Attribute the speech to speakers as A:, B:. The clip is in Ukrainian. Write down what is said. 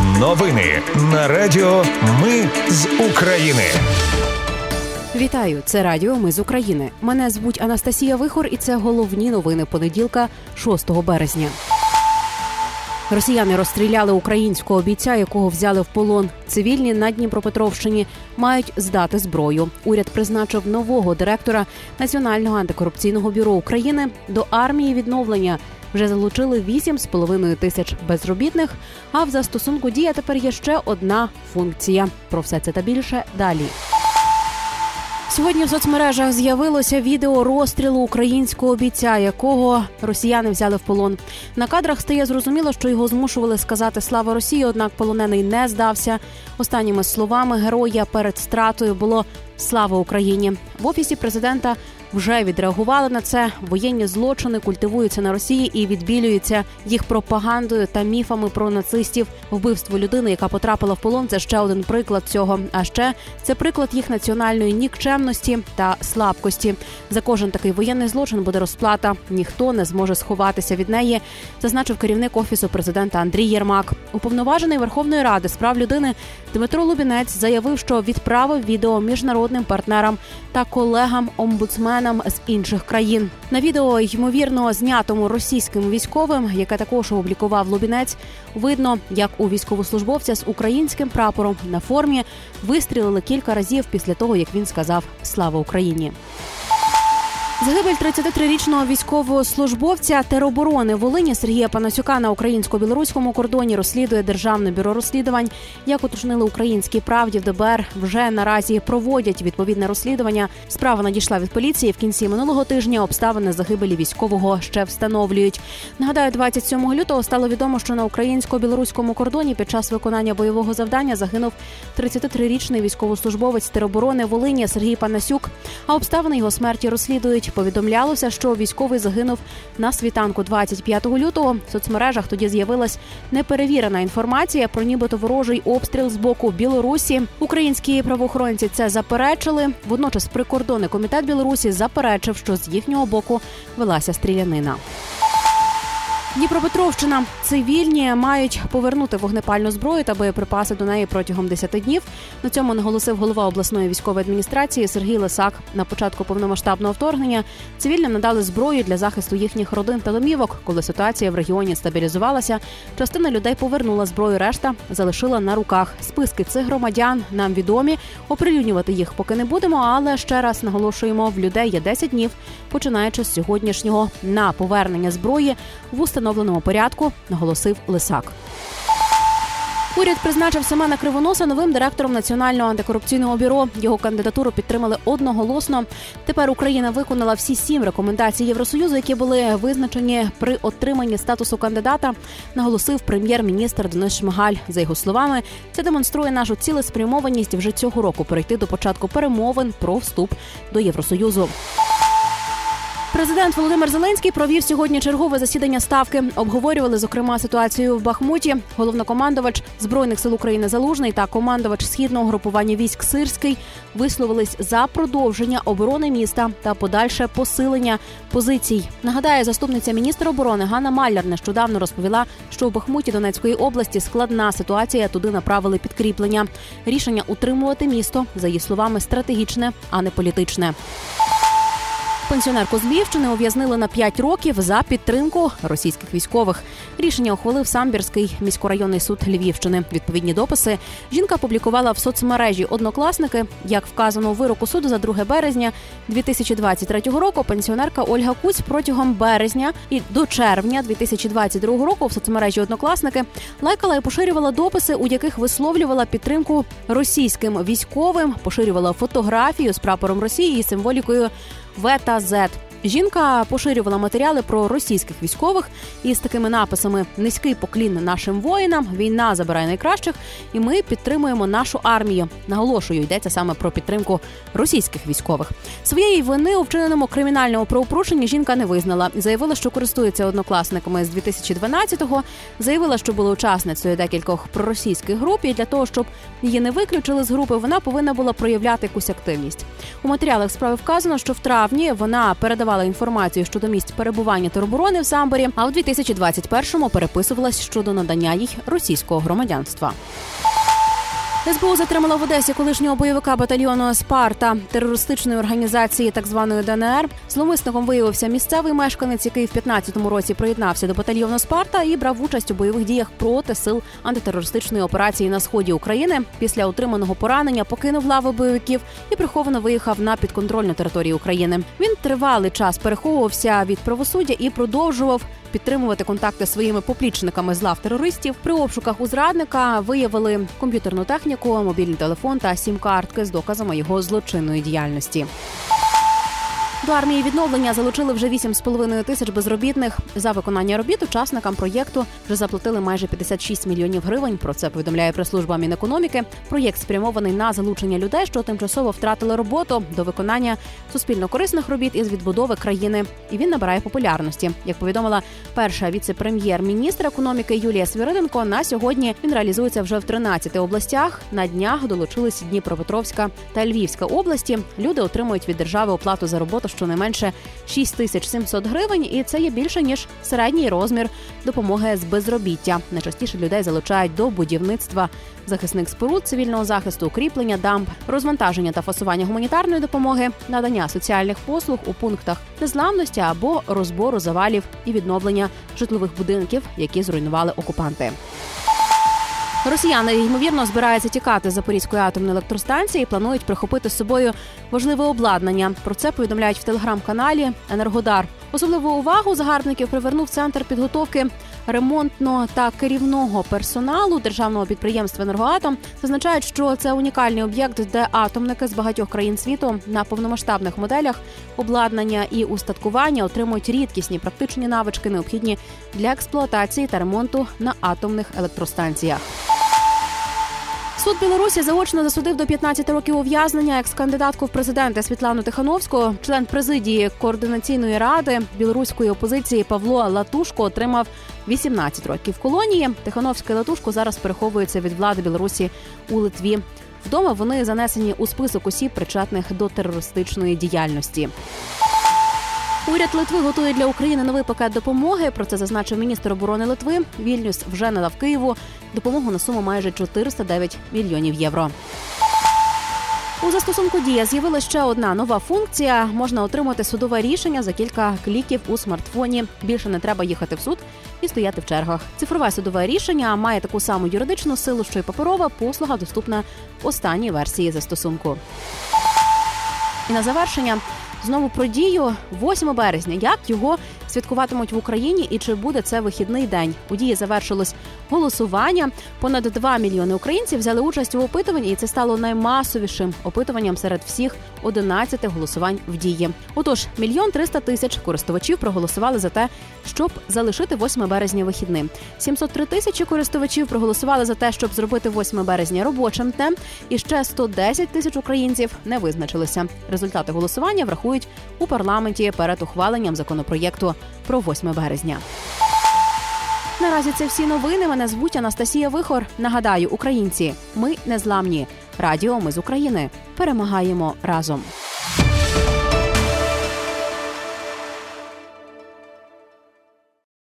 A: Новини на Радіо Ми з України.
B: Вітаю, це Радіо Ми з України. Мене звуть Анастасія Вихор, і це головні новини понеділка, 6 березня. Росіяни розстріляли українського бійця, якого взяли в полон. Цивільні на Дніпропетровщині мають здати зброю. Уряд призначив нового директора Національного антикорупційного бюро України до армії відновлення. Вже залучили 8,5 тисяч безробітних. А в застосунку дія тепер є ще одна функція. Про все це та більше далі. Сьогодні в соцмережах з'явилося відео розстрілу українського бійця, якого росіяни взяли в полон. На кадрах стає зрозуміло, що його змушували сказати слава Росії однак полонений не здався. Останніми словами героя перед стратою було слава Україні в офісі президента вже відреагували на це. Воєнні злочини культивуються на Росії і відбілюються їх пропагандою та міфами про нацистів. Вбивство людини, яка потрапила в полон, це ще один приклад цього. А ще це приклад їх національної нікчемності та слабкості. За кожен такий воєнний злочин буде розплата. Ніхто не зможе сховатися від неї. Зазначив керівник офісу президента Андрій Єрмак. Уповноважений Верховної Ради з прав людини Дмитро Лубінець заявив, що відправив відео міжнародним партнерам та колегам омбудсмена спортсменам з інших країн. На відео ймовірно знятому російським військовим, яке також опублікував Лубінець, видно, як у військовослужбовця з українським прапором на формі вистрілили кілька разів після того, як він сказав Слава Україні. Загибель 33-річного військового службовця тероборони Волині Сергія Панасюка на українсько-білоруському кордоні розслідує державне бюро розслідувань. Як уточнили українські правді в ДБР, вже наразі проводять відповідне розслідування. Справа надійшла від поліції в кінці минулого тижня. Обставини загибелі військового ще встановлюють. Нагадаю, 27 лютого стало відомо, що на українсько-білоруському кордоні під час виконання бойового завдання загинув 33-річний військовослужбовець тероборони Волині Сергій Панасюк. А обставини його смерті розслідують повідомлялося, що військовий загинув на світанку 25 лютого. В соцмережах тоді з'явилась неперевірена інформація про нібито ворожий обстріл з боку Білорусі. Українські правоохоронці це заперечили. Водночас, прикордонний комітет Білорусі заперечив, що з їхнього боку велася стрілянина. Дніпропетровщина цивільні мають повернути вогнепальну зброю та боєприпаси до неї протягом 10 днів. На цьому наголосив голова обласної військової адміністрації Сергій Лисак. На початку повномасштабного вторгнення цивільним надали зброю для захисту їхніх родин та домівок. Коли ситуація в регіоні стабілізувалася, частина людей повернула зброю. Решта залишила на руках. Списки цих громадян нам відомі. Оприлюднювати їх поки не будемо. Але ще раз наголошуємо: в людей є 10 днів, починаючи з сьогоднішнього на повернення зброї в установленому встановленому порядку, наголосив Лисак. Уряд призначив Семена Кривоноса новим директором національного антикорупційного бюро. Його кандидатуру підтримали одноголосно. Тепер Україна виконала всі сім рекомендацій Євросоюзу, які були визначені при отриманні статусу кандидата. Наголосив прем'єр-міністр Денис Шмигаль. За його словами, це демонструє нашу цілеспрямованість вже цього року перейти до початку перемовин про вступ до Євросоюзу. Президент Володимир Зеленський провів сьогодні чергове засідання ставки. Обговорювали зокрема ситуацію в Бахмуті. Головнокомандувач збройних сил України Залужний та командувач східного групування військ Сирський висловились за продовження оборони міста та подальше посилення позицій. Нагадаю, заступниця міністра оборони Ганна Маляр нещодавно розповіла, що в Бахмуті Донецької області складна ситуація. Туди направили підкріплення. Рішення утримувати місто за її словами стратегічне, а не політичне. Пенсіонерку з Львівщини ув'язнили на 5 років за підтримку російських військових. Рішення ухвалив самбірський міськорайонний суд Львівщини. Відповідні дописи жінка публікувала в соцмережі однокласники. Як вказано у вироку суду за 2 березня 2023 року. Пенсіонерка Ольга Куць протягом березня і до червня 2022 року в соцмережі однокласники лайкала і поширювала дописи, у яких висловлювала підтримку російським військовим, поширювала фотографію з прапором Росії і символікою В та Z. Жінка поширювала матеріали про російських військових із такими написами: Низький поклін нашим воїнам, війна забирає найкращих, і ми підтримуємо нашу армію. Наголошую, йдеться саме про підтримку російських військових. Своєї вини у вчиненому кримінальному правопорушенні жінка не визнала. Заявила, що користується однокласниками з 2012-го, Заявила, що була учасницею декількох проросійських груп, і для того, щоб її не виключили з групи, вона повинна була проявляти якусь активність. У матеріалах справи вказано, що в травні вона передавала надавала інформацію щодо місць перебування тероборони в Самборі, а у 2021-му переписувалась щодо надання їй російського громадянства. СБУ затримала в Одесі колишнього бойовика батальйону Спарта терористичної організації, так званої ДНР. Зловмисником виявився місцевий мешканець, який в 15-му році приєднався до батальйону Спарта і брав участь у бойових діях проти сил антитерористичної операції на сході України. Після отриманого поранення покинув лави бойовиків і приховано виїхав на підконтрольну територію України. Він тривалий час переховувався від правосуддя і продовжував підтримувати контакти своїми поплічниками з лав терористів. При обшуках у зрадника виявили комп'ютерну техніку, мобільний телефон та сім-картки з доказами його злочинної діяльності. До армії відновлення залучили вже 8,5 тисяч безробітних. За виконання робіт учасникам проєкту вже заплатили майже 56 мільйонів гривень. Про це повідомляє прес-служба Мінекономіки. Проєкт спрямований на залучення людей, що тимчасово втратили роботу до виконання суспільно корисних робіт із відбудови країни. І він набирає популярності. Як повідомила перша віце-прем'єр-міністр економіки Юлія Свириденко, на сьогодні він реалізується вже в 13 областях. На днях долучились Дніпропетровська та Львівська області. Люди отримують від держави оплату за роботу щонайменше 6 тисяч 700 гривень, і це є більше ніж середній розмір допомоги з безробіття. Найчастіше людей залучають до будівництва захисних споруд цивільного захисту, укріплення дамб, розвантаження та фасування гуманітарної допомоги, надання соціальних послуг у пунктах незламності або розбору завалів і відновлення житлових будинків, які зруйнували окупанти. Росіяни ймовірно збираються тікати з Запорізької атомної електростанції і планують прихопити з собою важливе обладнання. Про це повідомляють в телеграм-каналі Енергодар. Особливу увагу загарбників привернув центр підготовки ремонтного та керівного персоналу державного підприємства «Енергоатом». Зазначають, що це унікальний об'єкт, де атомники з багатьох країн світу на повномасштабних моделях обладнання і устаткування отримують рідкісні практичні навички, необхідні для експлуатації та ремонту на атомних електростанціях. Суд Білорусі заочно засудив до 15 років ув'язнення екс-кандидатку в президенти Світлану Тихановську. Член президії координаційної ради білоруської опозиції Павло Латушко отримав 18 років колонії. Тихановська Латушко зараз переховуються від влади Білорусі у Литві. Вдома вони занесені у список осіб, причетних до терористичної діяльності. Уряд Литви готує для України новий пакет допомоги. Про це зазначив міністр оборони Литви. Вільнюс вже надав Києву допомогу на суму майже 409 мільйонів євро. У застосунку дія з'явилася ще одна нова функція. Можна отримати судове рішення за кілька кліків у смартфоні. Більше не треба їхати в суд і стояти в чергах. Цифрове судове рішення має таку саму юридичну силу, що й паперова послуга доступна в останній версії застосунку. І на завершення знову про дію 8 березня. Як його святкуватимуть в Україні і чи буде це вихідний день? Події завершились голосування. Понад 2 мільйони українців взяли участь у опитуванні, і це стало наймасовішим опитуванням серед всіх 11 голосувань в дії. Отож, мільйон триста тисяч користувачів проголосували за те, щоб залишити 8 березня вихідним. 703 тисячі користувачів проголосували за те, щоб зробити 8 березня робочим днем. І ще 110 тисяч українців не визначилися. Результати голосування врахують у парламенті перед ухваленням законопроєкту про 8 березня. Наразі це всі новини. Мене звуть Анастасія Вихор. Нагадаю, українці, ми незламні. Радіо ми з України перемагаємо разом.